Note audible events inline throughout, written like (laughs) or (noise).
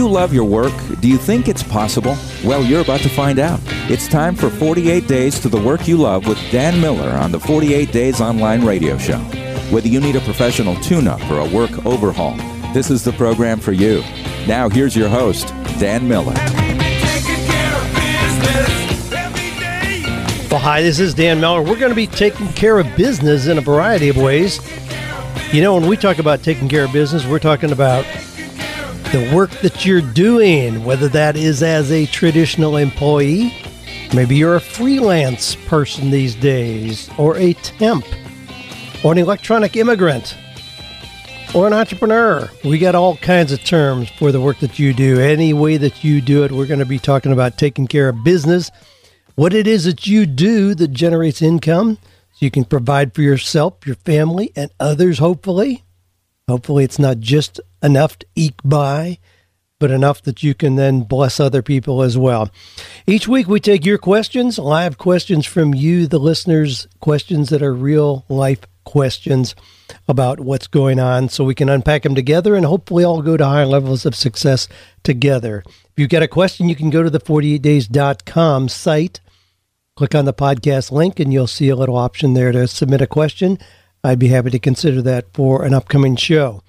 you love your work? Do you think it's possible? Well, you're about to find out. It's time for 48 Days to the Work You Love with Dan Miller on the 48 Days Online Radio Show. Whether you need a professional tune up or a work overhaul, this is the program for you. Now, here's your host, Dan Miller. Well, hi, this is Dan Miller. We're going to be taking care of business in a variety of ways. You know, when we talk about taking care of business, we're talking about the work that you're doing, whether that is as a traditional employee, maybe you're a freelance person these days, or a temp, or an electronic immigrant, or an entrepreneur. We got all kinds of terms for the work that you do. Any way that you do it, we're going to be talking about taking care of business what it is that you do that generates income so you can provide for yourself, your family, and others, hopefully. Hopefully, it's not just enough to eke by, but enough that you can then bless other people as well. Each week, we take your questions, live questions from you, the listeners, questions that are real life questions about what's going on so we can unpack them together and hopefully all go to higher levels of success together. If you've got a question, you can go to the 48days.com site Click on the podcast link and you'll see a little option there to submit a question. I'd be happy to consider that for an upcoming show.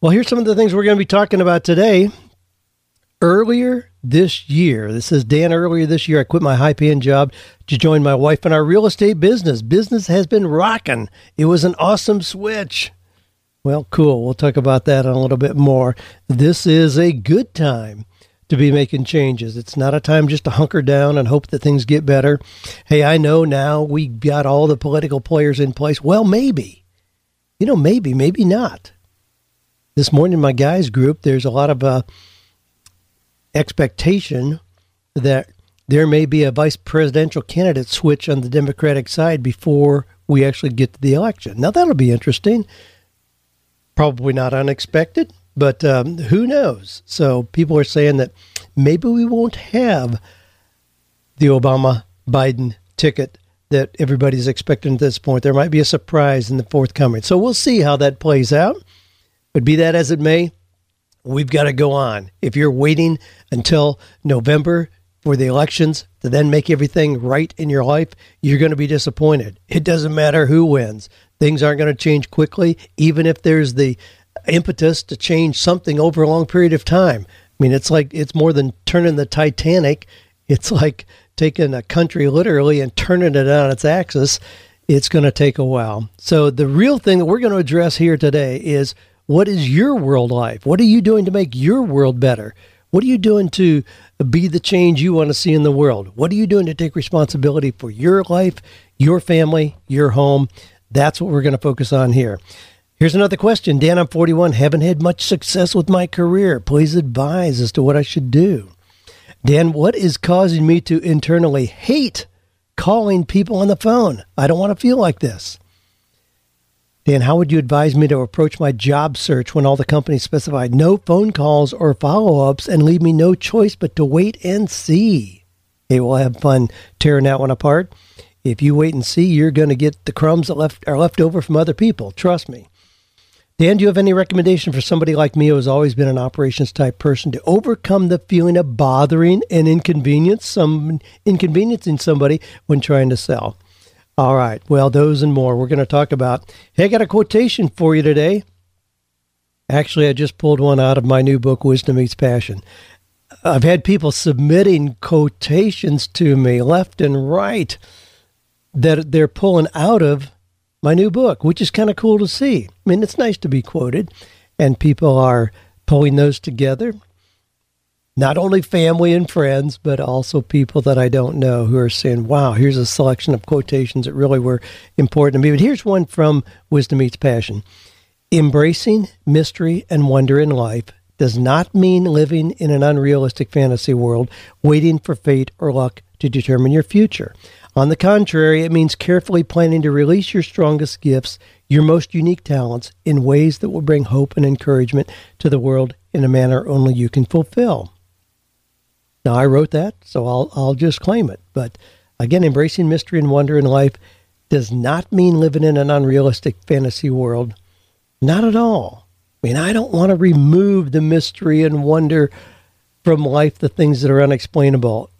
Well, here's some of the things we're going to be talking about today. Earlier this year, this is Dan, earlier this year, I quit my high paying job to join my wife in our real estate business. Business has been rocking. It was an awesome switch. Well, cool. We'll talk about that in a little bit more. This is a good time to be making changes. It's not a time just to hunker down and hope that things get better. Hey, I know now we got all the political players in place. Well, maybe. You know, maybe, maybe not. This morning, my guys group, there's a lot of uh, expectation that there may be a vice presidential candidate switch on the Democratic side before we actually get to the election. Now, that'll be interesting. Probably not unexpected but um, who knows? So people are saying that maybe we won't have the Obama Biden ticket that everybody's expecting at this point. There might be a surprise in the forthcoming. So we'll see how that plays out. But be that as it may, we've got to go on. If you're waiting until November for the elections to then make everything right in your life, you're going to be disappointed. It doesn't matter who wins. Things aren't going to change quickly, even if there's the impetus to change something over a long period of time. I mean, it's like it's more than turning the Titanic. It's like taking a country literally and turning it on its axis. It's going to take a while. So, the real thing that we're going to address here today is what is your world life? What are you doing to make your world better? What are you doing to be the change you want to see in the world? What are you doing to take responsibility for your life, your family, your home? That's what we're going to focus on here. Here's another question. Dan, I'm 41. Haven't had much success with my career. Please advise as to what I should do. Dan, what is causing me to internally hate calling people on the phone? I don't want to feel like this. Dan, how would you advise me to approach my job search when all the companies specified no phone calls or follow ups and leave me no choice but to wait and see? Hey, we'll have fun tearing that one apart. If you wait and see, you're going to get the crumbs that left, are left over from other people. Trust me. Dan, do you have any recommendation for somebody like me who has always been an operations type person to overcome the feeling of bothering and inconvenience some inconveniencing somebody when trying to sell? All right. Well, those and more we're going to talk about. Hey, I got a quotation for you today. Actually, I just pulled one out of my new book, Wisdom Meets Passion. I've had people submitting quotations to me left and right that they're pulling out of my new book, which is kind of cool to see. I mean, it's nice to be quoted, and people are pulling those together. Not only family and friends, but also people that I don't know who are saying, wow, here's a selection of quotations that really were important to me. But here's one from Wisdom Meets Passion Embracing mystery and wonder in life does not mean living in an unrealistic fantasy world, waiting for fate or luck to determine your future. On the contrary, it means carefully planning to release your strongest gifts, your most unique talents, in ways that will bring hope and encouragement to the world in a manner only you can fulfill. Now, I wrote that, so I'll, I'll just claim it. But again, embracing mystery and wonder in life does not mean living in an unrealistic fantasy world. Not at all. I mean, I don't want to remove the mystery and wonder from life, the things that are unexplainable,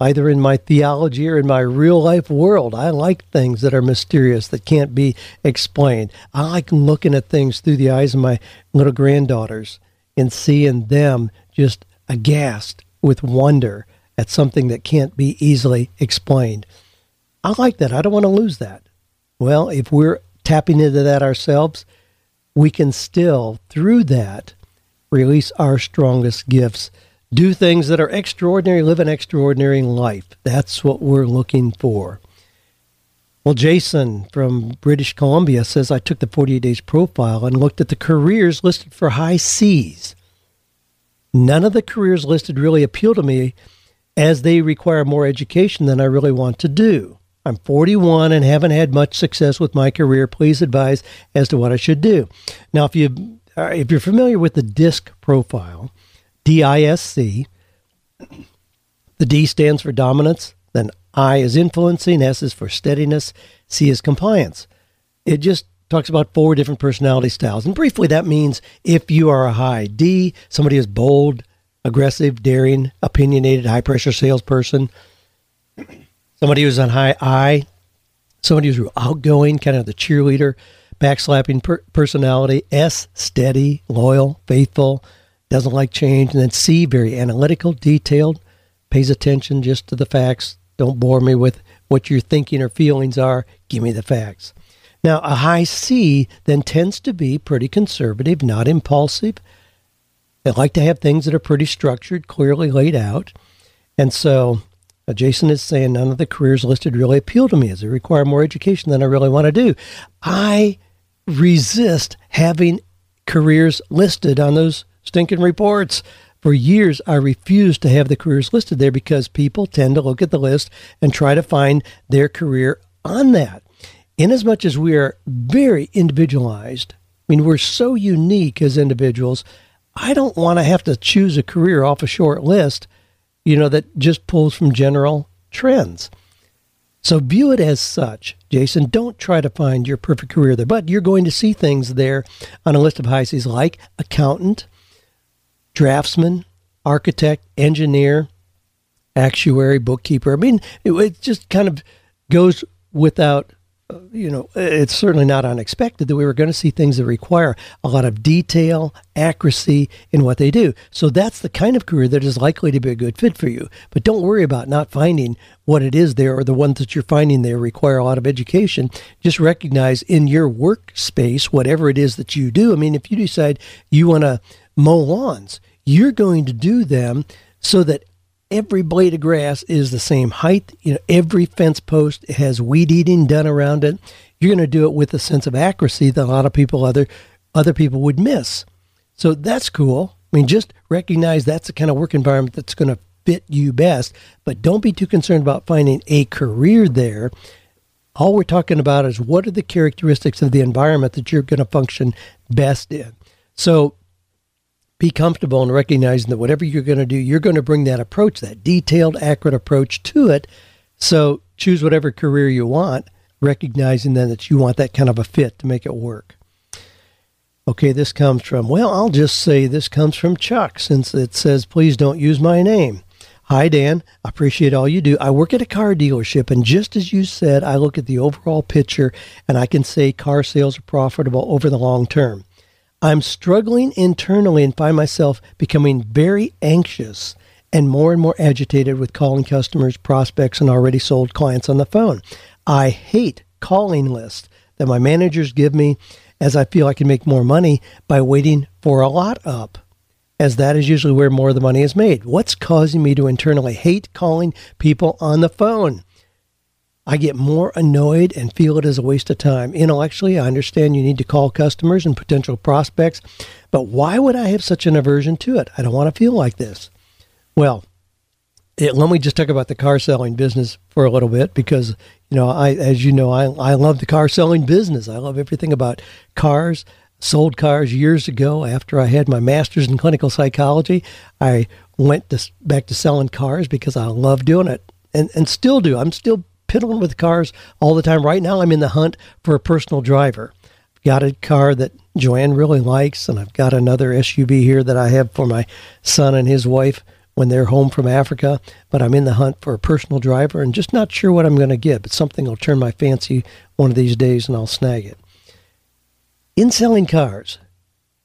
either in my theology or in my real life world. I like things that are mysterious, that can't be explained. I like looking at things through the eyes of my little granddaughters and seeing them just aghast with wonder at something that can't be easily explained. I like that. I don't want to lose that. Well, if we're tapping into that ourselves, we can still, through that, release our strongest gifts. Do things that are extraordinary, live an extraordinary life. That's what we're looking for. Well, Jason from British Columbia says I took the 48 days profile and looked at the careers listed for high C's. None of the careers listed really appeal to me as they require more education than I really want to do. I'm 41 and haven't had much success with my career. Please advise as to what I should do. Now, if you uh, if you're familiar with the DISC profile, D-I-S-C, the D stands for dominance, then I is influencing, S is for steadiness, C is compliance. It just talks about four different personality styles. And briefly, that means if you are a high D, somebody is bold, aggressive, daring, opinionated, high pressure salesperson. Somebody who's on high I, somebody who's outgoing, kind of the cheerleader, backslapping per- personality. S, steady, loyal, faithful, doesn't like change. And then C, very analytical, detailed, pays attention just to the facts. Don't bore me with what your thinking or feelings are. Give me the facts. Now, a high C then tends to be pretty conservative, not impulsive. They like to have things that are pretty structured, clearly laid out. And so uh, Jason is saying none of the careers listed really appeal to me as they require more education than I really want to do. I resist having careers listed on those stinking reports. For years, I refused to have the careers listed there because people tend to look at the list and try to find their career on that. Inasmuch as we are very individualized, I mean, we're so unique as individuals, I don't want to have to choose a career off a short list, you know, that just pulls from general trends. So view it as such, Jason. Don't try to find your perfect career there, but you're going to see things there on a list of high C's like accountant, draftsman, architect, engineer, actuary, bookkeeper. I mean, it, it just kind of goes without uh, you know, it's certainly not unexpected that we were going to see things that require a lot of detail, accuracy in what they do. So that's the kind of career that is likely to be a good fit for you. But don't worry about not finding what it is there or the ones that you're finding there require a lot of education. Just recognize in your workspace, whatever it is that you do. I mean, if you decide you want to mow lawns, you're going to do them so that every blade of grass is the same height. You know, every fence post has weed eating done around it. You're going to do it with a sense of accuracy that a lot of people other other people would miss. So that's cool. I mean, just recognize that's the kind of work environment that's going to fit you best, but don't be too concerned about finding a career there. All we're talking about is what are the characteristics of the environment that you're going to function best in. So be comfortable in recognizing that whatever you're going to do, you're going to bring that approach, that detailed, accurate approach to it. So choose whatever career you want, recognizing then that you want that kind of a fit to make it work. Okay, this comes from, well, I'll just say this comes from Chuck since it says, please don't use my name. Hi, Dan. I appreciate all you do. I work at a car dealership, and just as you said, I look at the overall picture and I can say car sales are profitable over the long term. I'm struggling internally and find myself becoming very anxious and more and more agitated with calling customers, prospects, and already sold clients on the phone. I hate calling lists that my managers give me as I feel I can make more money by waiting for a lot up, as that is usually where more of the money is made. What's causing me to internally hate calling people on the phone? I get more annoyed and feel it as a waste of time. Intellectually, I understand you need to call customers and potential prospects, but why would I have such an aversion to it? I don't want to feel like this. Well, it, let me just talk about the car selling business for a little bit because, you know, I, as you know, I, I love the car selling business. I love everything about cars. Sold cars years ago after I had my master's in clinical psychology. I went to, back to selling cars because I love doing it and, and still do. I'm still piddling with cars all the time. Right now, I'm in the hunt for a personal driver. I've got a car that Joanne really likes, and I've got another SUV here that I have for my son and his wife when they're home from Africa. But I'm in the hunt for a personal driver and just not sure what I'm going to get, but something will turn my fancy one of these days and I'll snag it. In selling cars,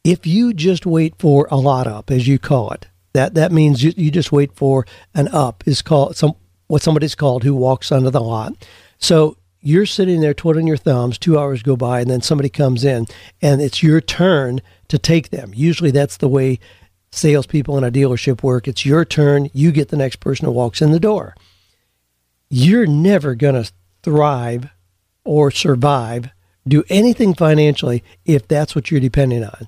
if you just wait for a lot up, as you call it, that, that means you, you just wait for an up is called some what somebody's called who walks onto the lot. So you're sitting there twiddling your thumbs, two hours go by, and then somebody comes in, and it's your turn to take them. Usually that's the way salespeople in a dealership work. It's your turn, you get the next person who walks in the door. You're never going to thrive or survive, do anything financially if that's what you're depending on.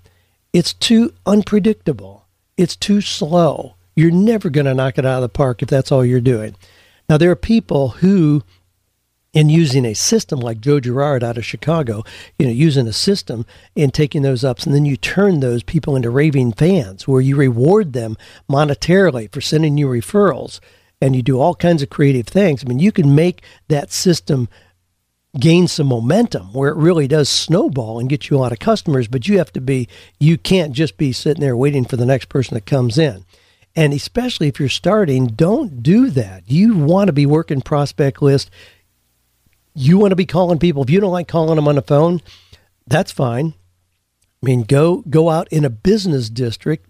It's too unpredictable, it's too slow. You're never going to knock it out of the park if that's all you're doing. Now, there are people who in using a system like Joe Girard out of Chicago, you know, using a system and taking those ups, and then you turn those people into raving fans where you reward them monetarily for sending you referrals and you do all kinds of creative things. I mean, you can make that system gain some momentum where it really does snowball and get you a lot of customers, but you have to be, you can't just be sitting there waiting for the next person that comes in. And especially if you're starting, don't do that. You want to be working prospect list you want to be calling people. If you don't like calling them on the phone, that's fine. I mean, go go out in a business district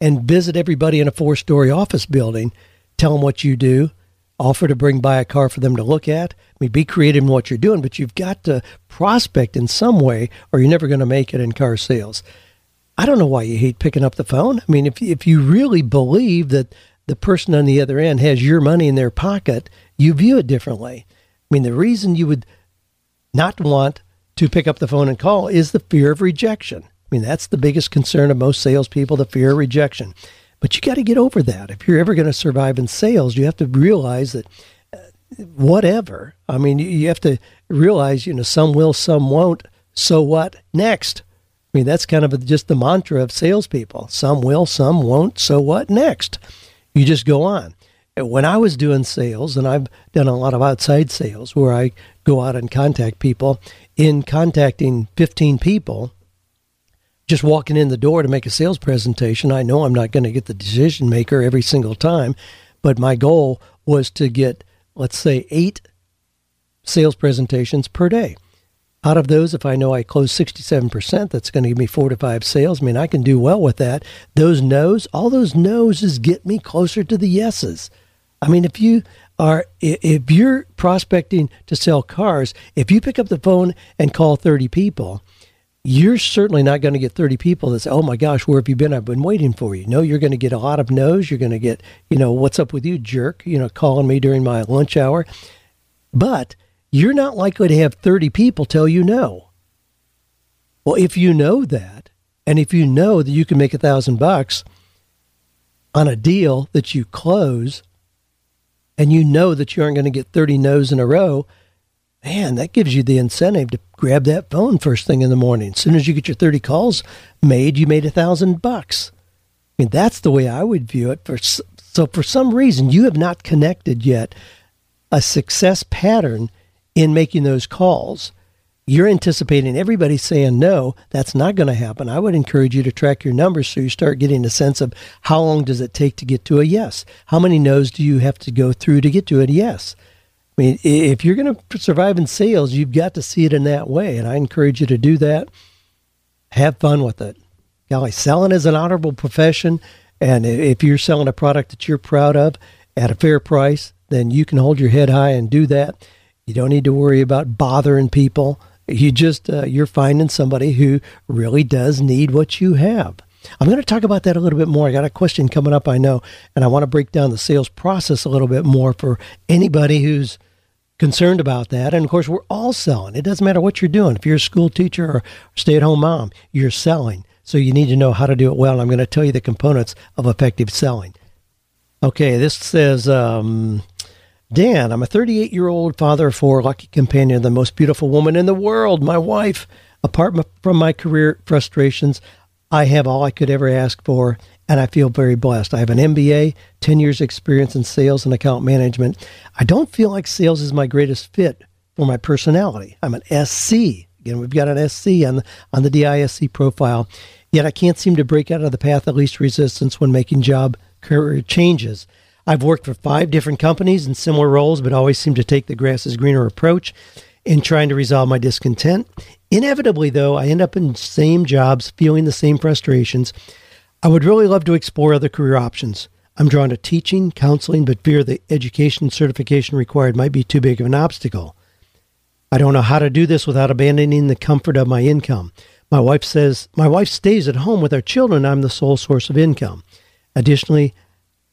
and visit everybody in a four story office building. Tell them what you do. Offer to bring by a car for them to look at. I mean, be creative in what you're doing, but you've got to prospect in some way, or you're never going to make it in car sales. I don't know why you hate picking up the phone. I mean, if if you really believe that the person on the other end has your money in their pocket, you view it differently. I mean, the reason you would not want to pick up the phone and call is the fear of rejection. I mean, that's the biggest concern of most salespeople the fear of rejection. But you got to get over that. If you're ever going to survive in sales, you have to realize that uh, whatever, I mean, you have to realize, you know, some will, some won't. So what next? I mean, that's kind of just the mantra of salespeople. Some will, some won't. So what next? You just go on when I was doing sales, and I've done a lot of outside sales where I go out and contact people, in contacting 15 people, just walking in the door to make a sales presentation, I know I'm not going to get the decision maker every single time, but my goal was to get, let's say, eight sales presentations per day. Out of those, if I know I close 67%, that's going to give me four to five sales. I mean, I can do well with that. Those no's, all those no's is get me closer to the yeses. I mean, if you are if you're prospecting to sell cars, if you pick up the phone and call 30 people, you're certainly not going to get 30 people that say, "Oh my gosh, where have you been? I've been waiting for you." No, you're going to get a lot of no's. You're going to get, you know, "What's up with you, jerk?" You know, calling me during my lunch hour. But you're not likely to have 30 people tell you no. Well, if you know that, and if you know that you can make a thousand bucks on a deal that you close and you know that you aren't going to get 30 no's in a row, man, that gives you the incentive to grab that phone first thing in the morning. As soon as you get your 30 calls made, you made a thousand bucks. I mean, that's the way I would view it. For so, for some reason, you have not connected yet a success pattern in making those calls you're anticipating everybody saying no that's not going to happen. I would encourage you to track your numbers so you start getting a sense of how long does it take to get to a yes? How many no's do you have to go through to get to a yes? I mean if you're going to survive in sales you've got to see it in that way and i encourage you to do that. Have fun with it. Golly selling is an honorable profession and if you're selling a product that you're proud of at a fair price then you can hold your head high and do that you don't need to worry about bothering people you just uh, you're finding somebody who really does need what you have. I'm going to talk about that a little bit more. I got a question coming up, I know, and I want to break down the sales process a little bit more for anybody who's concerned about that. And of course, we're all selling. It doesn't matter what you're doing. If you're a school teacher or stay at home mom, you're selling. So you need to know how to do it well. I'm going to tell you the components of effective selling. Okay, this says um, Dan, I'm a 38 year old father of four, lucky companion of the most beautiful woman in the world, my wife. Apart from my career frustrations, I have all I could ever ask for, and I feel very blessed. I have an MBA, 10 years experience in sales and account management. I don't feel like sales is my greatest fit for my personality. I'm an SC Again, we've got an SC on on the DISC profile. Yet I can't seem to break out of the path of least resistance when making job career changes. I've worked for five different companies in similar roles, but always seem to take the grass is greener approach in trying to resolve my discontent. Inevitably, though, I end up in same jobs, feeling the same frustrations. I would really love to explore other career options. I'm drawn to teaching, counseling, but fear the education certification required might be too big of an obstacle. I don't know how to do this without abandoning the comfort of my income. My wife says my wife stays at home with our children. I'm the sole source of income. Additionally,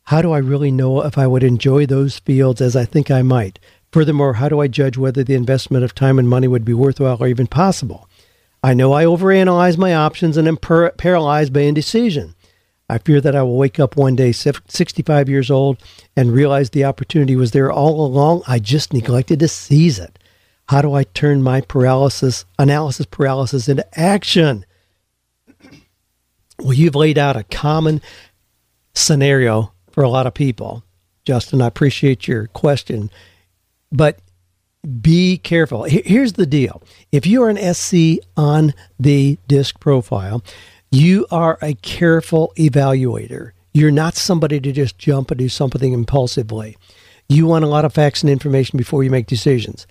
how do I really know if I would enjoy those fields as I think I might? Furthermore, how do I judge whether the investment of time and money would be worthwhile or even possible? I know I overanalyze my options and am per- paralyzed by indecision. I fear that I will wake up one day, 65 years old, and realize the opportunity was there all along. I just neglected to seize it. How do I turn my paralysis, analysis paralysis into action? Well, you've laid out a common scenario for a lot of people. Justin, I appreciate your question, but be careful. Here's the deal if you are an SC on the disc profile, you are a careful evaluator. You're not somebody to just jump and do something impulsively. You want a lot of facts and information before you make decisions.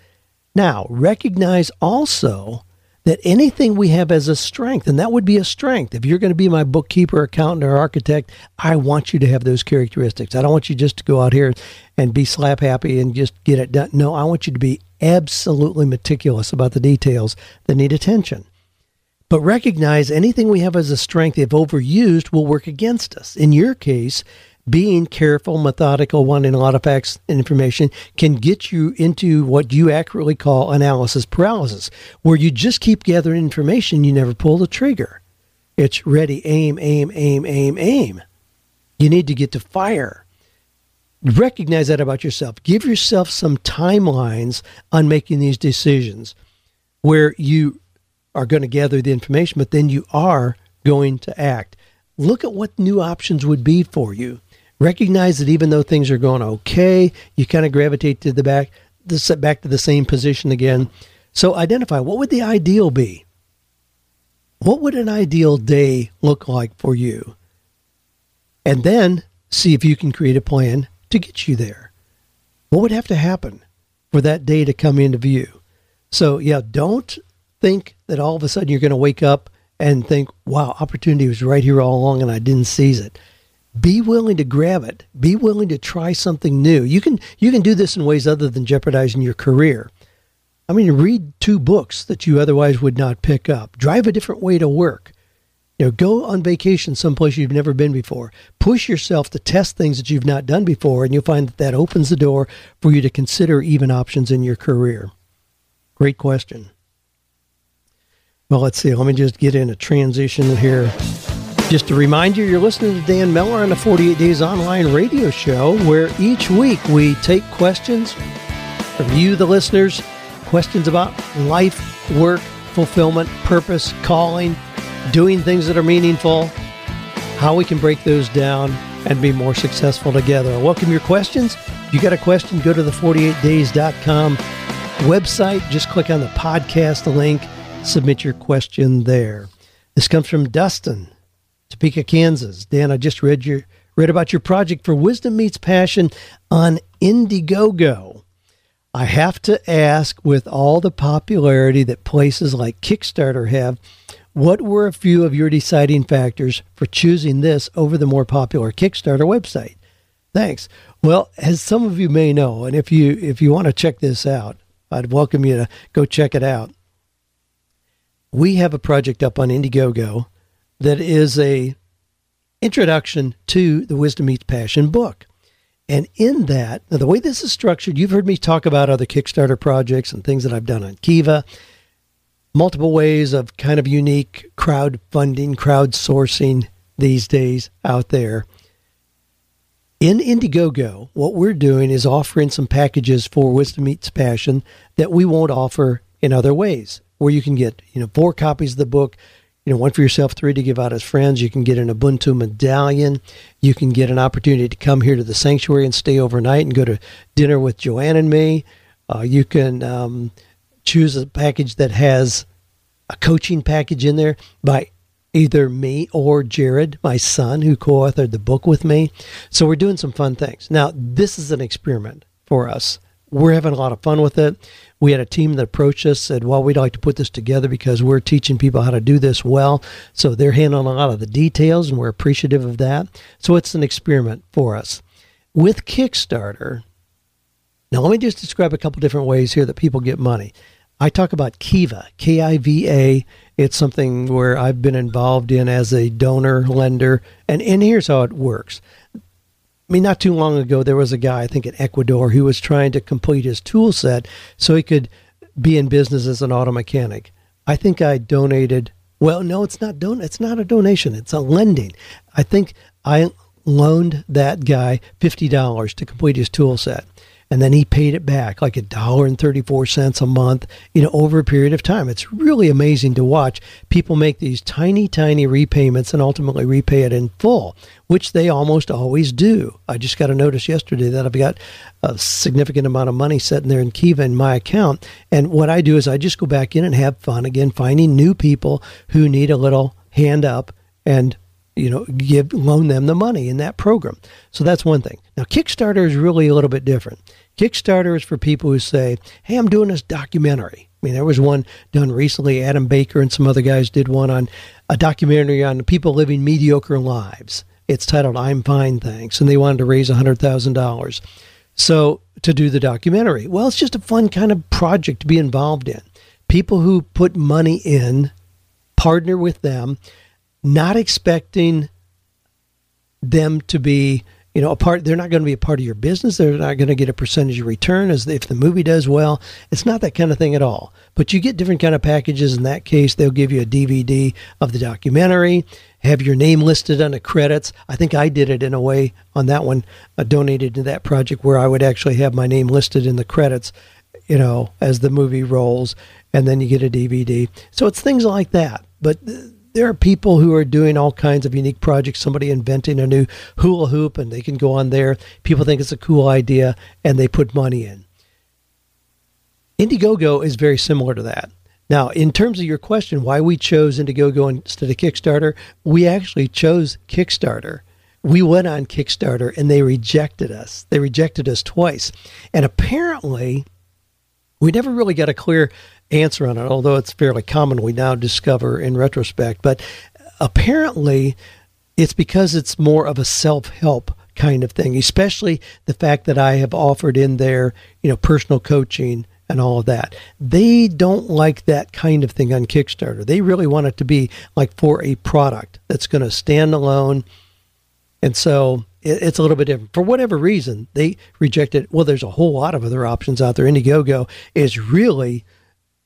Now, recognize also that anything we have as a strength, and that would be a strength. If you're going to be my bookkeeper, accountant, or architect, I want you to have those characteristics. I don't want you just to go out here and be slap happy and just get it done. No, I want you to be absolutely meticulous about the details that need attention. But recognize anything we have as a strength, if overused, will work against us. In your case, being careful, methodical, wanting a lot of facts and information can get you into what you accurately call analysis paralysis, where you just keep gathering information, you never pull the trigger. It's ready, aim, aim, aim, aim, aim. You need to get to fire. Recognize that about yourself. Give yourself some timelines on making these decisions where you are going to gather the information, but then you are going to act. Look at what new options would be for you. Recognize that even though things are going okay, you kind of gravitate to the back, the back to the same position again. So identify what would the ideal be. What would an ideal day look like for you? And then see if you can create a plan to get you there. What would have to happen for that day to come into view? So, yeah, don't think that all of a sudden you're going to wake up and think, wow, opportunity was right here all along and I didn't seize it. Be willing to grab it. Be willing to try something new. You can you can do this in ways other than jeopardizing your career. I mean, read two books that you otherwise would not pick up. Drive a different way to work. You know, go on vacation someplace you've never been before. Push yourself to test things that you've not done before, and you'll find that that opens the door for you to consider even options in your career. Great question. Well, let's see. Let me just get in a transition here. Just to remind you, you're listening to Dan Miller on the 48 Days Online radio show, where each week we take questions from you, the listeners, questions about life, work, fulfillment, purpose, calling, doing things that are meaningful, how we can break those down and be more successful together. I welcome your questions. If you got a question, go to the 48days.com website. Just click on the podcast link submit your question there. This comes from Dustin, Topeka, Kansas. Dan, I just read your read about your project for Wisdom Meets Passion on Indiegogo. I have to ask, with all the popularity that places like Kickstarter have, what were a few of your deciding factors for choosing this over the more popular Kickstarter website? Thanks. Well, as some of you may know, and if you if you want to check this out, I'd welcome you to go check it out we have a project up on Indiegogo that is a introduction to the Wisdom Meets Passion book. And in that, the way this is structured, you've heard me talk about other Kickstarter projects and things that I've done on Kiva, multiple ways of kind of unique crowdfunding, crowdsourcing these days out there. In Indiegogo, what we're doing is offering some packages for Wisdom Meets Passion that we won't offer in other ways where you can get you know four copies of the book you know one for yourself three to give out as friends you can get an ubuntu medallion you can get an opportunity to come here to the sanctuary and stay overnight and go to dinner with joanne and me uh, you can um, choose a package that has a coaching package in there by either me or Jared, my son, who co authored the book with me. So we're doing some fun things. Now, this is an experiment for us. We're having a lot of fun with it. We had a team that approached us, said, Well, we'd like to put this together because we're teaching people how to do this well. So they're handling a lot of the details, and we're appreciative of that. So it's an experiment for us. With Kickstarter, now let me just describe a couple different ways here that people get money. I talk about Kiva, K I V A. It's something where I've been involved in as a donor, lender, and, and here's how it works. I mean, not too long ago, there was a guy, I think in Ecuador, who was trying to complete his tool set so he could be in business as an auto mechanic. I think I donated. Well, no, it's not don. It's not a donation. It's a lending. I think I loaned that guy fifty dollars to complete his tool set and then he paid it back like a dollar and 34 cents a month you know over a period of time. It's really amazing to watch people make these tiny tiny repayments and ultimately repay it in full which they almost always do. I just got a notice yesterday that i've got a significant amount of money sitting there in kiva in my account. And what i do is i just go back in and have fun again finding new people who need a little hand up and you know give loan them the money in that program. So that's one thing. Now kickstarter is really a little bit different kickstarter is for people who say hey i'm doing this documentary. I mean there was one done recently. Adam baker and some other guys did one on a documentary on people living mediocre lives. It's titled i'm fine thanks and they wanted to raise $100000 so to do the documentary. Well it's just a fun kind of project to be involved in. People who put money in partner with them not expecting them to be you know a part they're not going to be a part of your business. They're not going to get a percentage of return as if the movie does well. It's not that kind of thing at all. But you get different kind of packages. In that case they'll give you a dvd of the documentary have your name listed on the credits. I think i did it in a way on that one uh, donated to that project where i would actually have my name listed in the credits you know as the movie rolls and then you get a dvd so it's things like that. But uh, there are people who are doing all kinds of unique projects. Somebody inventing a new hula hoop and they can go on there. People think it's a cool idea and they put money in. Indiegogo is very similar to that. Now, in terms of your question, why we chose Indiegogo instead of Kickstarter, we actually chose Kickstarter. We went on Kickstarter and they rejected us. They rejected us twice. And apparently, we never really got a clear answer on it, although it's fairly common we now discover in retrospect. But apparently, it's because it's more of a self help kind of thing, especially the fact that I have offered in there, you know, personal coaching and all of that. They don't like that kind of thing on Kickstarter. They really want it to be like for a product that's going to stand alone. And so it's a little bit different. For whatever reason, they rejected. Well, there's a whole lot of other options out there. Indiegogo is really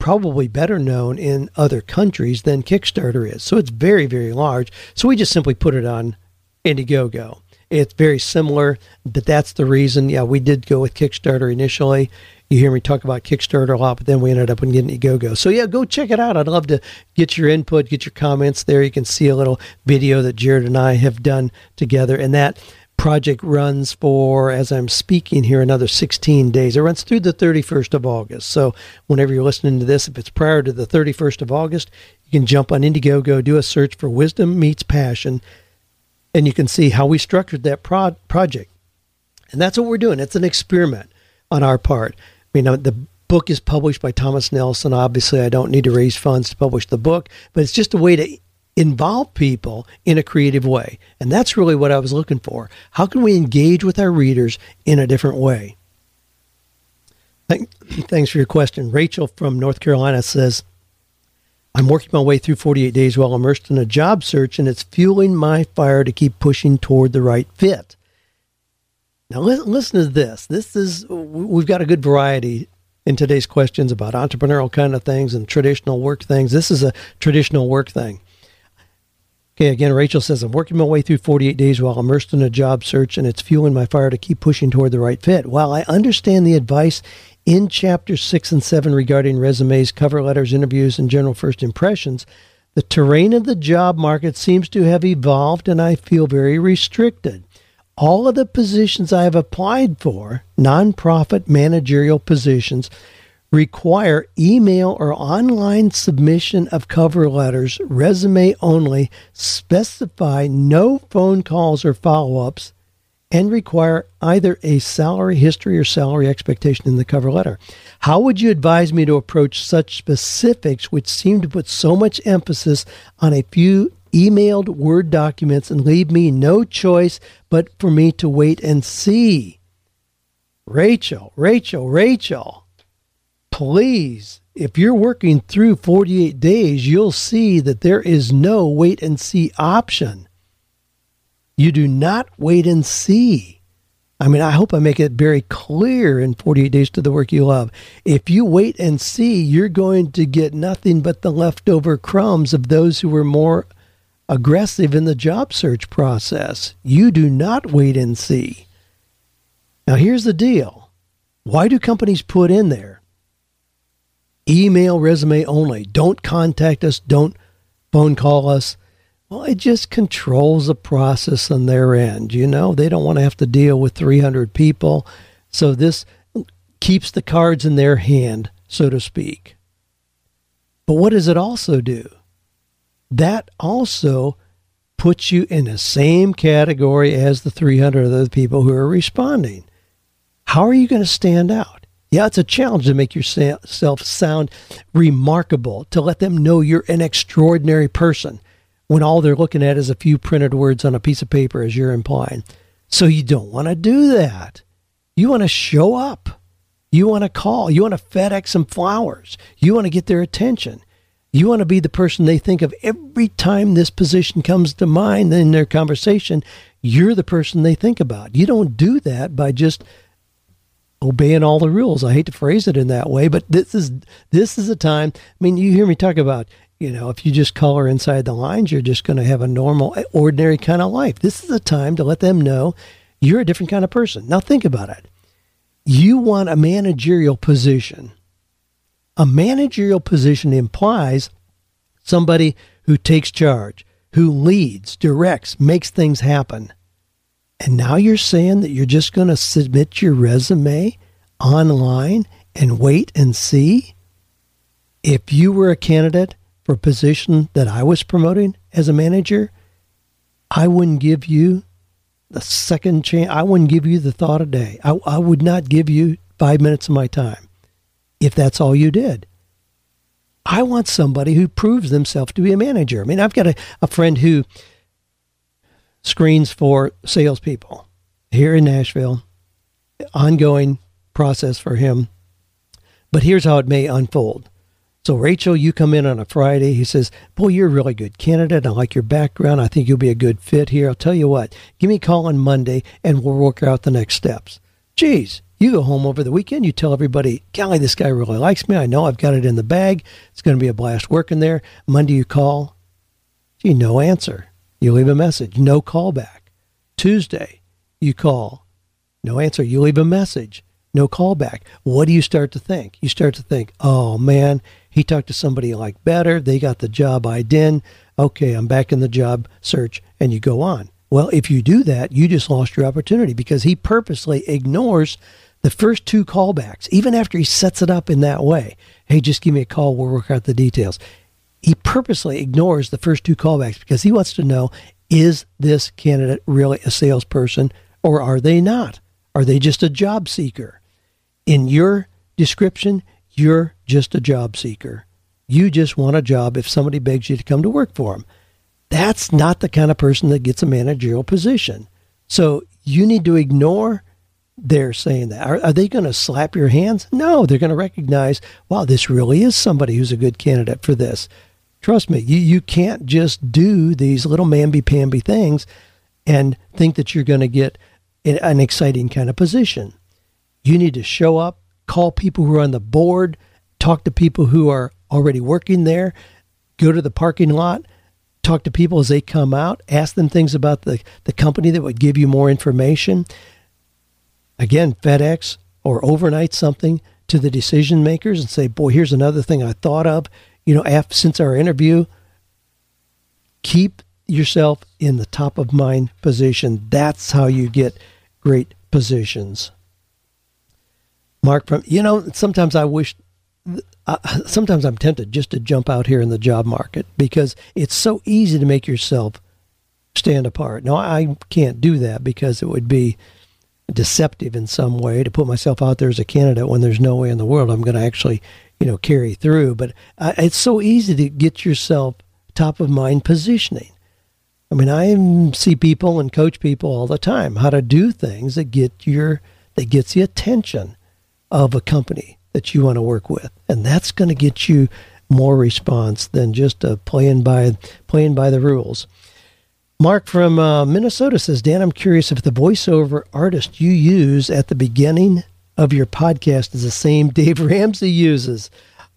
probably better known in other countries than Kickstarter is. So it's very, very large. So we just simply put it on Indiegogo. It's very similar, but that's the reason. Yeah, we did go with Kickstarter initially. You hear me talk about Kickstarter a lot, but then we ended up in Indiegogo. So yeah, go check it out. I'd love to get your input, get your comments there. You can see a little video that Jared and I have done together, and that project runs for, as I'm speaking here, another 16 days. It runs through the 31st of August. So whenever you're listening to this, if it's prior to the 31st of August, you can jump on Indiegogo, do a search for Wisdom Meets Passion, and you can see how we structured that pro- project. And that's what we're doing. It's an experiment on our part. I mean, the book is published by Thomas Nelson. Obviously, I don't need to raise funds to publish the book, but it's just a way to involve people in a creative way. And that's really what I was looking for. How can we engage with our readers in a different way? Thanks for your question. Rachel from North Carolina says, I'm working my way through 48 days while immersed in a job search, and it's fueling my fire to keep pushing toward the right fit. Now, listen to this. This is, we've got a good variety in today's questions about entrepreneurial kind of things and traditional work things. This is a traditional work thing. Okay, again, Rachel says, I'm working my way through 48 days while immersed in a job search, and it's fueling my fire to keep pushing toward the right fit. While I understand the advice in chapter 6 and 7 regarding resumes, cover letters, interviews, and general first impressions, the terrain of the job market seems to have evolved, and I feel very restricted. All of the positions I have applied for, nonprofit managerial positions, require email or online submission of cover letters, resume only, specify no phone calls or follow ups, and require either a salary history or salary expectation in the cover letter. How would you advise me to approach such specifics which seem to put so much emphasis on a few emailed Word documents and leave me no choice but for me to wait and see? Rachel, Rachel, Rachel please, if you're working through 48 days, you'll see that there is no wait and see option. You do not wait and see. I mean, I hope I make it very clear in 48 Days to the Work You Love. If you wait and see, you're going to get nothing but the leftover crumbs of those who were more aggressive in the job search process. You do not wait and see. Now, here's the deal why do companies put in there email resume only. Don't contact us. Don't phone call us. Well, it just controls the process on their end. You know, they don't want to have to deal with 300 people. So this keeps the cards in their hand, so to speak. But what does it also do? That also puts you in the same category as the 300 other people who are responding. How are you going to stand out? Yeah, it's a challenge to make yourself sound remarkable, to let them know you're an extraordinary person when all they're looking at is a few printed words on a piece of paper, as you're implying. So you don't want to do that. You want to show up. You want to call. You want to FedEx some flowers. You want to get their attention. You want to be the person they think of every time this position comes to mind in their conversation. You're the person they think about. You don't do that by just obeying all the rules. I hate to phrase it in that way, but this is this is a time. I mean, you hear me talk about you know if you just color inside the lines, you're just going to have a normal, eh, ordinary kind of life. This is a time to let them know you're a different kind of person. Now think about it. You want a managerial position. A managerial position implies somebody who takes charge, who leads, directs, makes things happen. And now you're saying that you're just going to submit your resume online and wait and see? If you were a candidate for a position that I was promoting as a manager, I wouldn't give you the second chance. I wouldn't give you the thought a day. I, I would not give you five minutes of my time if that's all you did. I want somebody who proves themselves to be a manager. I mean, I've got a, a friend who screens for salespeople here in Nashville. Ongoing process for him. But here's how it may unfold. So, Rachel, you come in on a Friday. He says, Boy, you're a really good candidate. I like your background. I think you'll be a good fit here. I'll tell you what, give me a call on Monday and we'll work out the next steps. Geez, you go home over the weekend. You tell everybody, Golly, this guy really likes me. I know I've got it in the bag. It's going to be a blast working there. Monday, you call. Gee, no answer. You leave a message, no callback. Tuesday, you call, no answer. You leave a message, no callback. What do you start to think? You start to think, oh man, he talked to somebody like better. They got the job I did. Okay, I'm back in the job search, and you go on. Well, if you do that, you just lost your opportunity because he purposely ignores the first two callbacks, even after he sets it up in that way. Hey, just give me a call. We'll work out the details he purposely ignores the first two callbacks because he wants to know is this candidate really a salesperson or are they not? Are they just a job seeker? In your description, you're just a job seeker. You just want a job if somebody begs you to come to work for them. That's not the kind of person that gets a managerial position. So you need to ignore their saying that. Are, are they going to slap your hands? No, they're going to recognize, wow, this really is somebody who's a good candidate for this. Trust me, you, you can't just do these little mamby-pamby things and think that you're going to get an exciting kind of position. You need to show up, call people who are on the board, talk to people who are already working there, go to the parking lot, talk to people as they come out, ask them things about the, the company that would give you more information. Again, FedEx or overnight something to the decision makers and say, boy, here's another thing I thought of you know, after, since our interview, keep yourself in the top of mind position. That's how you get great positions. Mark from you know, sometimes I wish uh, sometimes I'm tempted just to jump out here in the job market because it's so easy to make yourself stand apart. Now, I can't do that because it would be deceptive in some way to put myself out there as a candidate when there's no way in the world I'm going to actually, you know, carry through. But uh, it's so easy to get yourself top of mind positioning. I mean, I see people and coach people all the time how to do things that get your that gets the attention of a company that you want to work with, and that's going to get you more response than just uh, playing by playing by the rules. Mark from uh, Minnesota says, Dan, I'm curious if the voiceover artist you use at the beginning of your podcast is the same Dave Ramsey uses.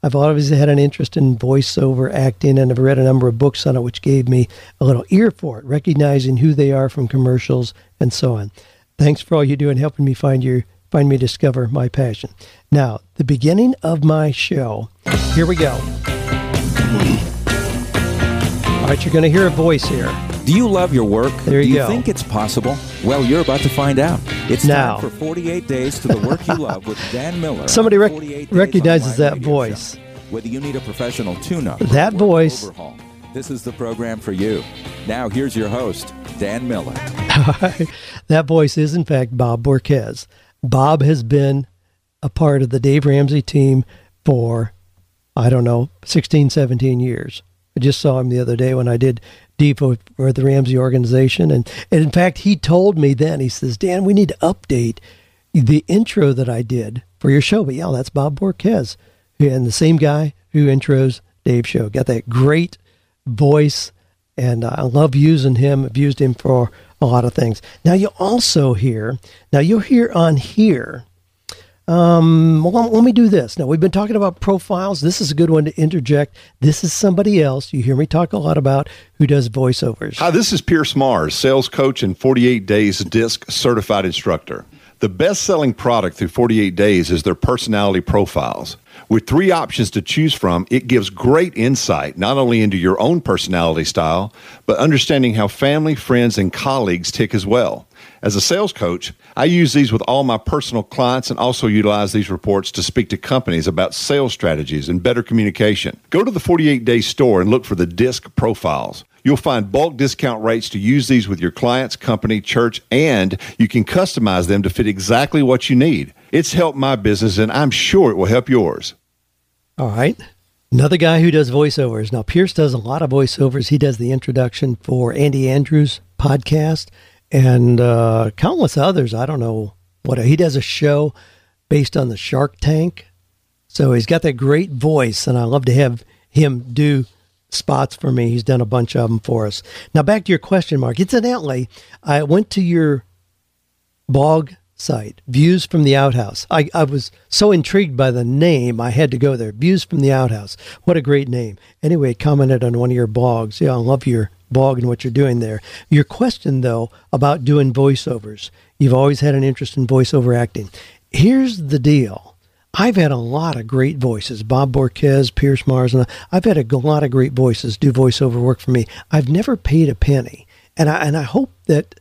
I've always had an interest in voiceover acting and I've read a number of books on it, which gave me a little ear for it, recognizing who they are from commercials and so on. Thanks for all you do in helping me find your find me discover my passion. Now, the beginning of my show. Here we go. All right, you're going to hear a voice here. Do you love your work? There you Do you go. think it's possible? Well, you're about to find out. It's Now. time for 48 Days to the Work You Love with Dan (laughs) Miller. Somebody rec- recognizes that voice. Show. Whether you need a professional tune-up, That voice. overhaul, this is the program for you. Now, here's your host, Dan Miller. (laughs) that voice is, in fact, Bob Borquez. Bob has been a part of the Dave Ramsey team for, I don't know, 16, 17 years. I just saw him the other day when I did Depot for the Ramsey organization. And, and in fact, he told me then, he says, Dan, we need to update the intro that I did for your show. But yeah, that's Bob Borquez. And the same guy who intros Dave's show. Got that great voice and I love using him. I've used him for a lot of things. Now you also hear. Now you'll hear on here. Um, well, let- me do this. Now we've been talking about profiles. This is a good one to interject. This is somebody else you hear me talk a lot about who does voiceovers. Hi, this is Pierce Mars, sales coach and 48 Days DISC certified instructor. The best selling product through 48 Days is their personality profiles. With three options to choose from, it gives great insight not only into your own personality style, but understanding how family, friends, and colleagues tick as well. As a sales coach, I use these with all my personal clients and also utilize these reports to speak to companies about sales strategies and better communication. Go to the 48 Day store and look for the DISC profiles. You'll find bulk discount rates to use these with your clients, company, church, and you can customize them to fit exactly what you need. It's helped my business, and I'm sure it will help yours. All right. Another guy who does voiceovers. Now, Pierce does a lot of voiceovers. He does the introduction for Andy Andrews' podcast and uh, countless others. I don't know what. He does a show based on the Shark Tank. So he's got that great voice, and I love to have him do spots for me. He's done a bunch of them for us. Now, back to your question, Mark. Incidentally, I went to your blog site, Views from the Outhouse. I, I was so intrigued by the name, I had to go there. Views from the Outhouse. What a great name. Anyway, commented on one of your blogs. Yeah, I love your blog and what you're doing there. Your question, though, about doing voiceovers. You've always had an interest in voiceover acting. Here's the deal. I've had a lot of great voices. Bob Borquez, Pierce Mars, and I've had a lot of great voices do voiceover work for me. I've never paid a penny, and I and I hope that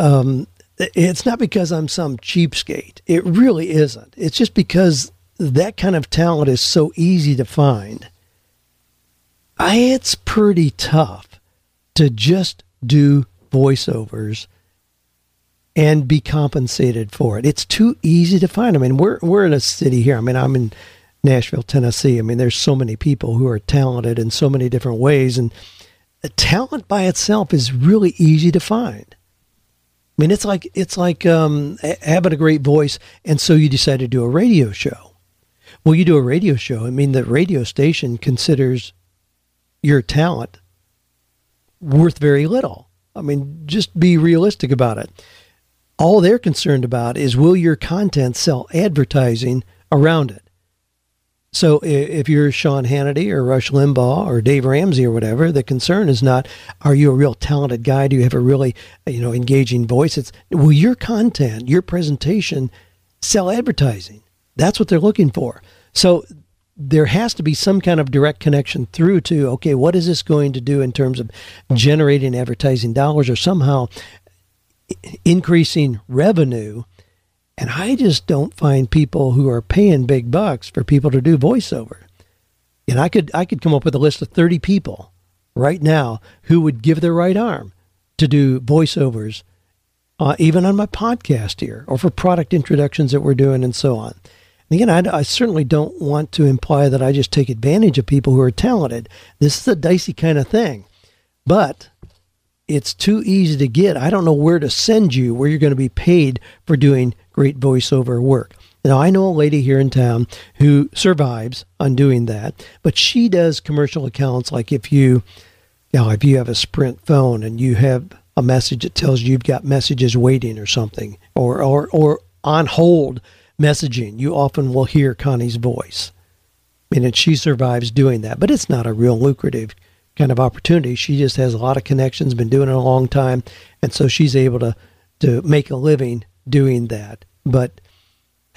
um, it's not because I'm some cheapskate. It really isn't. It's just because that kind of talent is so easy to find. I, it's pretty tough to just do voiceovers and be compensated for it. It's too easy to find. I mean, we're we're in a city here. I mean, I'm in Nashville, Tennessee. I mean, there's so many people who are talented in so many different ways, and talent by itself is really easy to find. I mean, it's like it's like um, having a great voice, and so you decide to do a radio show. Well, you do a radio show. I mean, the radio station considers your talent worth very little. I mean, just be realistic about it. All they're concerned about is will your content sell advertising around it. So if you're Sean Hannity or Rush Limbaugh or Dave Ramsey or whatever, the concern is not are you a real talented guy? Do you have a really you know engaging voice? It's will your content, your presentation, sell advertising? That's what they're looking for. So there has to be some kind of direct connection through to okay, what is this going to do in terms of generating advertising dollars or somehow increasing revenue And I just don't find people who are paying big bucks for people to do voiceover. And I could I could come up with a list of 30 people right now who would give their right arm to do voiceovers, uh, even on my podcast here, or for product introductions that we're doing, and so on. And again, I, I, certainly don't want to imply that I just take advantage of people who are talented. This is a dicey kind of thing, but it's too easy to get. I don't know where to send you where you're going to be paid for doing great voiceover work. Now, I know a lady here in town who survives on doing that, but she does commercial accounts like if you, you know, if you have a Sprint phone and you have a message that tells you you've got messages waiting or something, or, or, or on hold messaging, you often will hear Connie's voice. And she survives doing that, but it's not a real lucrative kind of opportunity. She just has a lot of connections, been doing it a long time, and so she's able to to make a living doing that. But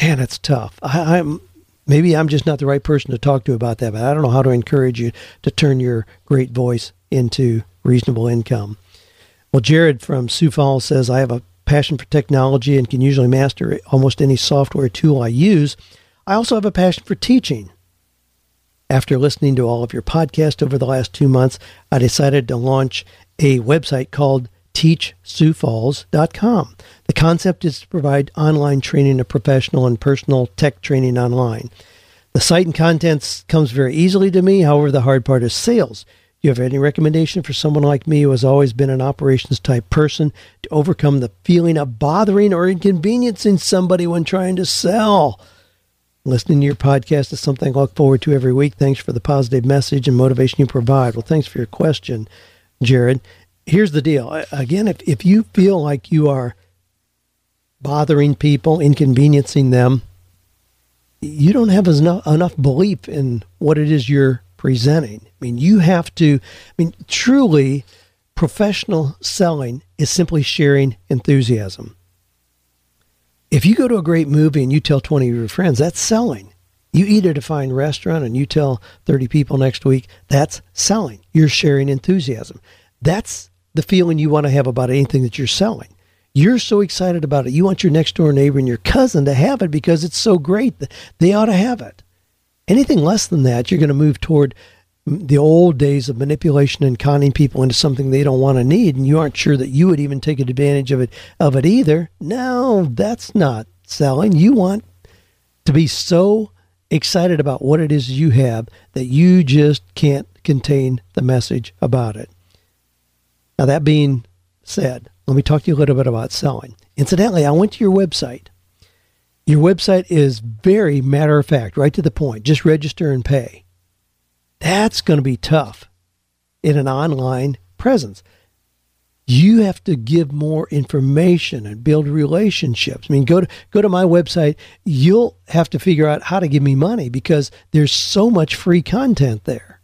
man, it's tough. I, I'm maybe I'm just not the right person to talk to about that, but I don't know how to encourage you to turn your great voice into reasonable income. Well, Jared from Sioux Falls says, I have a passion for technology and can usually master almost any software tool I use. I also have a passion for teaching. After listening to all of your podcasts over the last two months, I decided to launch a website called teachsiouxfalls.com. The concept is to provide online training of professional and personal tech training online. The site and contents comes very easily to me. However, the hard part is sales. Do you have any recommendation for someone like me who has always been an operations type person to overcome the feeling of bothering or inconveniencing somebody when trying to sell? Listening to your podcast is something I look forward to every week. Thanks for the positive message and motivation you provide. Well, thanks for your question, Jared here's the deal. Again, if, if you feel like you are bothering people, inconveniencing them, you don't have enough, enough belief in what it is you're presenting. I mean, you have to, I mean, truly, professional selling is simply sharing enthusiasm. If you go to a great movie and you tell 20 of your friends, that's selling. You eat at a fine restaurant and you tell 30 people next week, that's selling. You're sharing enthusiasm. That's the feeling you want to have about anything that you're selling. You're so excited about it. You want your next door neighbor and your cousin to have it because it's so great they ought to have it. Anything less than that, you're going to move toward the old days of manipulation and conning people into something they don't want to need, and you aren't sure that you would even take advantage of it of it either. No, that's not selling. You want to be so excited about what it is you have that you just can't contain the message about it. Now, that being said, let me talk to you a little bit about selling. Incidentally, I went to your website. Your website is very matter of fact, right to the point. Just register and pay. That's going to be tough in an online presence. You have to give more information and build relationships. I mean, go to go to my website. You'll have to figure out how to give me money because there's so much free content there.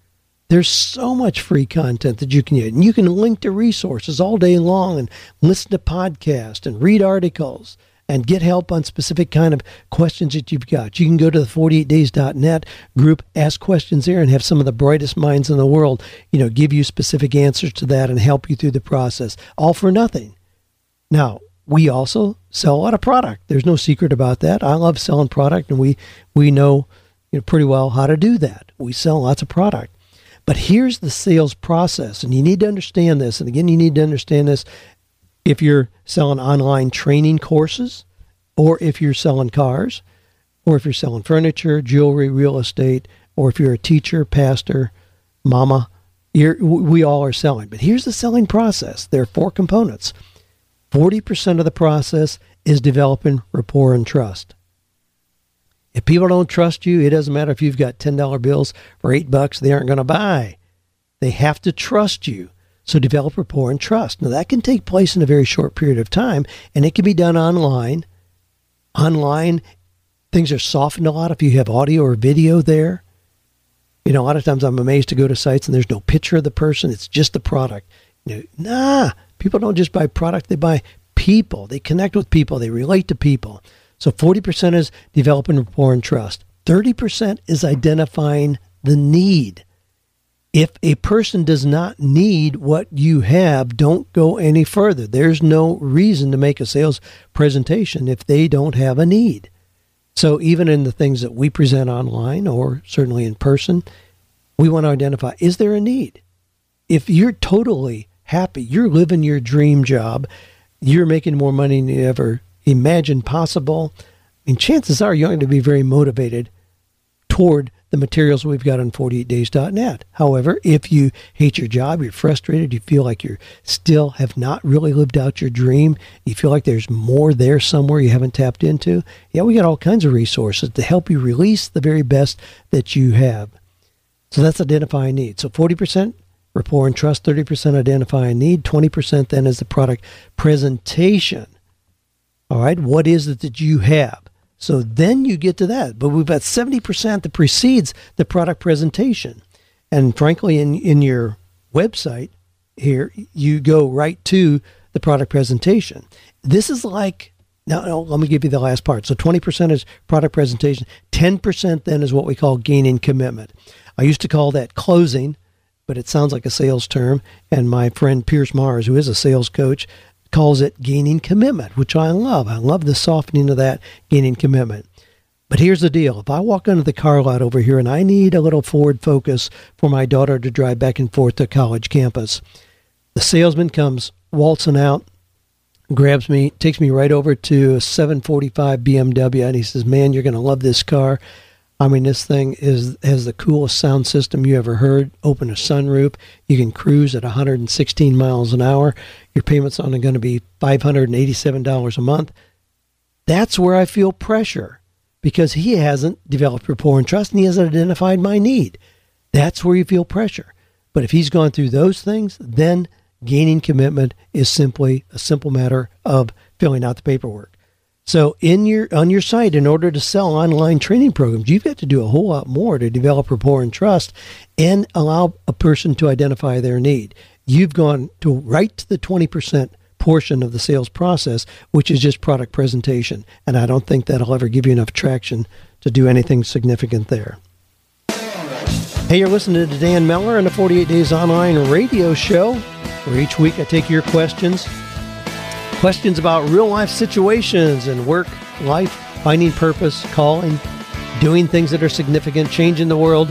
There's so much free content that you can get. And you can link to resources all day long and listen to podcasts and read articles and get help on specific kind of questions that you've got. You can go to the 48days.net group, ask questions there, and have some of the brightest minds in the world, you know, give you specific answers to that and help you through the process, all for nothing. Now, we also sell a lot of product. There's no secret about that. I love selling product, and we we know you know pretty well how to do that. We sell lots of product. But here's the sales process, and you need to understand this. And again, you need to understand this if you're selling online training courses, or if you're selling cars, or if you're selling furniture, jewelry, real estate, or if you're a teacher, pastor, mama, we all are selling. But here's the selling process there are four components. 40% of the process is developing rapport and trust. If people don't trust you, it doesn't matter if you've got $10 bills for 8 bucks, they aren't going to buy. They have to trust you. So develop rapport and trust. Now that can take place in a very short period of time and it can be done online. Online things are softened a lot if you have audio or video there. You know, a lot of times I'm amazed to go to sites and there's no picture of the person, it's just the product. You know, nah, people don't just buy product, they buy people. They connect with people, they relate to people. So 40% is developing rapport and trust. 30% is identifying the need. If a person does not need what you have, don't go any further. There's no reason to make a sales presentation if they don't have a need. So, even in the things that we present online or certainly in person, we want to identify is there a need? If you're totally happy, you're living your dream job, you're making more money than you ever imagined possible, chances are you're going to be very motivated toward the materials we've got on 48days.net. However, if you hate your job, you're frustrated, you feel like you still have not really lived out your dream, you feel like there's more there somewhere you haven't tapped into, yeah, we got all kinds of resources to help you release the very best that you have. So that's identifying need. So 40% rapport and trust, 30% identifying need, 20% then is the product presentation. All right, what is it that you have? So then you get to that. But we've got 70% that precedes the product presentation. And frankly, in, in your website here, you go right to the product presentation. This is like, now, let me give you the last part. So 20% is product presentation, 10% then is what we call gaining commitment. I used to call that closing, but it sounds like a sales term. And my friend Pierce Mars, who is a sales coach, calls it gaining commitment, which I love. I love the softening of that gaining commitment. But here's the deal. If I walk into the car lot over here and I need a little Ford Focus for my daughter to drive back and forth to college campus, the salesman comes waltzing out, grabs me, takes me right over to a 745 BMW, and he says, Man, you're going to love this car. I mean, this thing is has the coolest sound system you ever heard. Open a sunroof. You can cruise at 116 miles an hour. Your payments on going to be $587 a month. That's where I feel pressure because he hasn't developed rapport and trust and he hasn't identified my need. That's where you feel pressure. But if he's gone through those things, then gaining commitment is simply a simple matter of filling out the paperwork. So in your on your site, in order to sell online training programs, you've got to do a whole lot more to develop rapport and trust and allow a person to identify their need. You've gone to right to the twenty percent portion of the sales process, which is just product presentation. And I don't think that'll ever give you enough traction to do anything significant there. Hey, you're listening to Dan Miller on the 48 Days Online radio show, where each week I take your questions Questions about real life situations and work, life, finding purpose, calling, doing things that are significant, changing the world,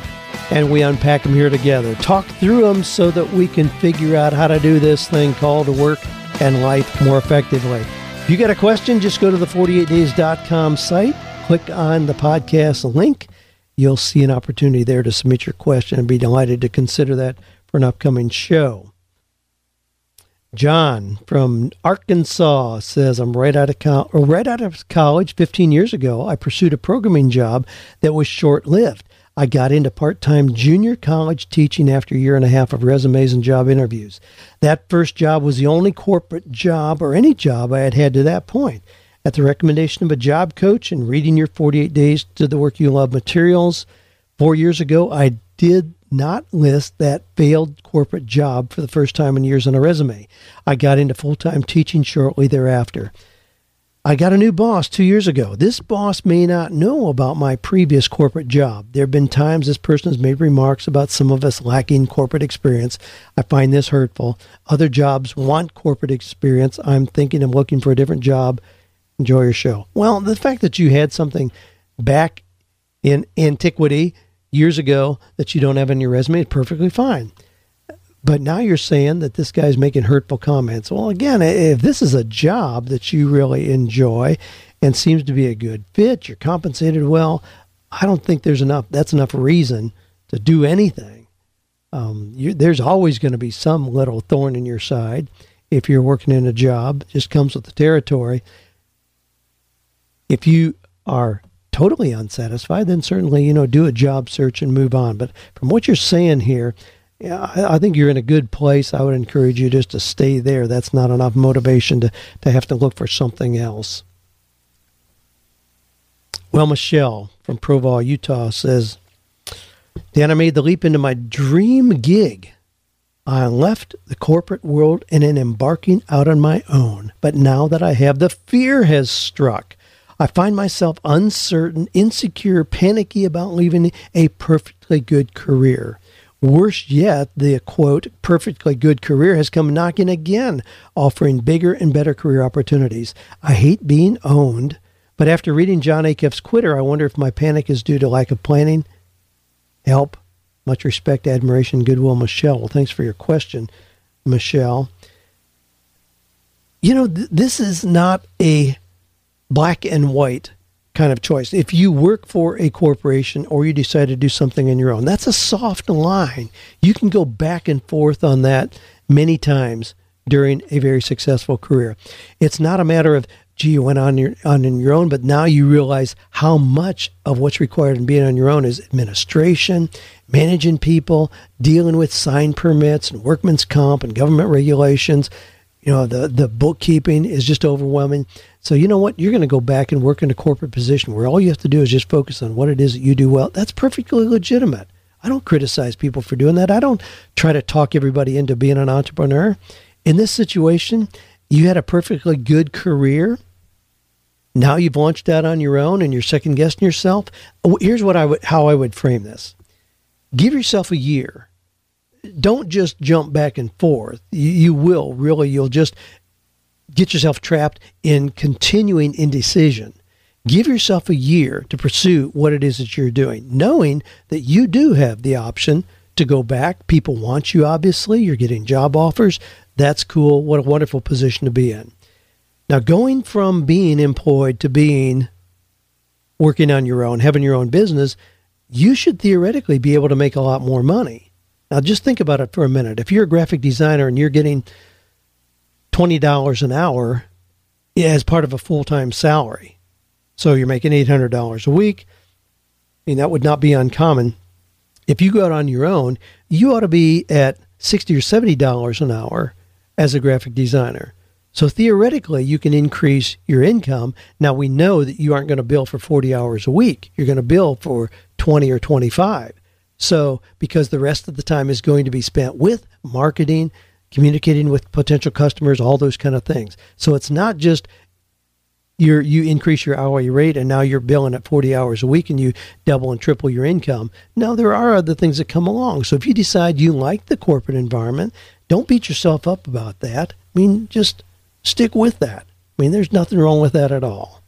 and we unpack them here together. Talk through them so that we can figure out how to do this thing called to work and life more effectively. If you got a question, just go to the 48days.com site, click on the podcast link. You'll see an opportunity there to submit your question and be delighted to consider that for an upcoming show. John from Arkansas says, "I'm right out of co- right out of college 15 years ago. I pursued a programming job that was short-lived. I got into part-time junior college teaching after a year and a half of resumes and job interviews. That first job was the only corporate job or any job I had had to that point. At the recommendation of a job coach and reading your 48 days to the work you love materials, 4 years ago I did not list that failed corporate job for the first time in years on a resume. I got into full time teaching shortly thereafter. I got a new boss two years ago. This boss may not know about my previous corporate job. There have been times this person has made remarks about some of us lacking corporate experience. I find this hurtful. Other jobs want corporate experience. I'm thinking of looking for a different job. Enjoy your show. Well, the fact that you had something back in antiquity years ago that you don't have on your resume is perfectly fine. But now you're saying that this guy's making hurtful comments. Well, again, if this is a job that you really enjoy and seems to be a good fit, you're compensated well, I don't think there's enough. That's enough reason to do anything. Um, you, there's always going to be some little thorn in your side if you're working in a job. It just comes with the territory. If you are totally unsatisfied, then certainly, you know, do a job search and move on. But from what you're saying here, I think you're in a good place. I would encourage you just to stay there. That's not enough motivation to, to have to look for something else. Well, Michelle from Provo, Utah says, Dan, I made the leap into my dream gig. I left the corporate world and am embarking out on my own. But now that I have, the fear has struck. I find myself uncertain, insecure, panicky about leaving a perfectly good career. Worse yet, the quote, perfectly good career has come knocking again, offering bigger and better career opportunities. I hate being owned, but after reading Jon Acuff's Quitter, I wonder if my panic is due to lack of planning. Help. Much respect, admiration, goodwill, Michelle. Well, thanks for your question, Michelle. You know, th- this is not a black and white kind of choice. If you work for a corporation or you decide to do something on your own, that's a soft line. You can go back and forth on that many times during a very successful career. It's not a matter of gee, you went on your on your own, but now you realize how much of what's required in being on your own is administration, managing people, dealing with sign permits and workman's comp and government regulations. You know, the the bookkeeping is just overwhelming. So you know what? You're going to go back and work in a corporate position where all you have to do is just focus on what it is that you do well. That's perfectly legitimate. I don't criticize people for doing that. I don't try to talk everybody into being an entrepreneur. In this situation, you had a perfectly good career. Now you've launched out on your own and you're second guessing yourself. Here's what I would how I would frame this. Give yourself a year. Don't just jump back and forth. You, you will really you'll just get yourself trapped in continuing indecision. Give yourself a year to pursue what it is that you're doing, knowing that you do have the option to go back. People want you, obviously. You're getting job offers. That's cool. What a wonderful position to be in. Now, going from being employed to being working on your own, having your own business, you should theoretically be able to make a lot more money. Now, just think about it for a minute. If you're a graphic designer and you're getting $20 an hour as part of a full time salary. So you're making $800 a week. I mean, that would not be uncommon. If you go out on your own, you ought to be at 60 or $70 an hour as a graphic designer. So theoretically, you can increase your income. Now, we know that you aren't going to bill for 40 hours a week. You're going to bill for 20 or 25. So, because the rest of the time is going to be spent with marketing, communicating with potential customers, all those kind of things. So it's not just you you increase your hourly rate and now you're billing at 40 hours a week and you double and triple your income. Now there are other things that come along. So if you decide you like the corporate environment, don't beat yourself up about that. I mean, just stick with that. I mean, there's nothing wrong with that at all.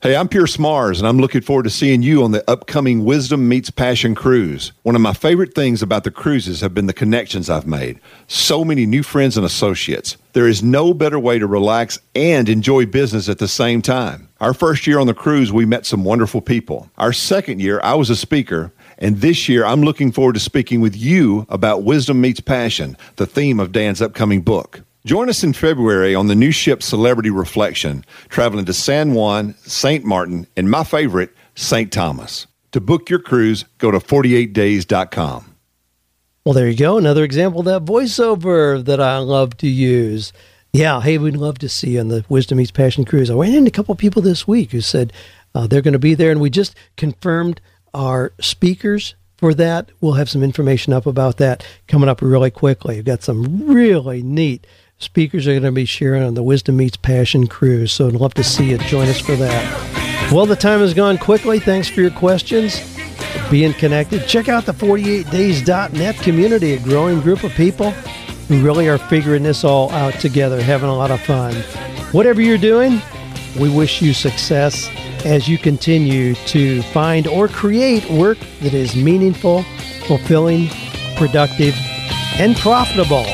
Hey, I'm Pierce Mars, and I'm looking forward to seeing you on the upcoming Wisdom Meets Passion cruise. One of my favorite things about the cruises have been the connections I've made. So many new friends and associates. There is no better way to relax and enjoy business at the same time. Our first year on the cruise, we met some wonderful people. Our second year, I was a speaker. And this year, I'm looking forward to speaking with you about Wisdom Meets Passion, the theme of Dan's upcoming book. Join us in February on the new ship Celebrity Reflection, traveling to San Juan, St. Martin, and my favorite, St. Thomas. To book your cruise, go to 48days.com. Well, there you go. Another example of that voiceover that I love to use. Yeah, hey, we'd love to see you on the Wisdom Meets Passion cruise. I ran into a couple people this week who said uh, they're going to be there, and we just confirmed our speakers for that. We'll have some information up about that coming up really quickly. We've got some really neat speakers are going to be sharing on the Wisdom Meets Passion cruise. So I'd love to see you join us for that. Well, the time has gone quickly. Thanks for your questions. Being connected. Check out the 48days.net community, a growing group of people who really are figuring this all out together, having a lot of fun. Whatever you're doing, we wish you success as you continue to find or create work that is meaningful, fulfilling, productive, and profitable.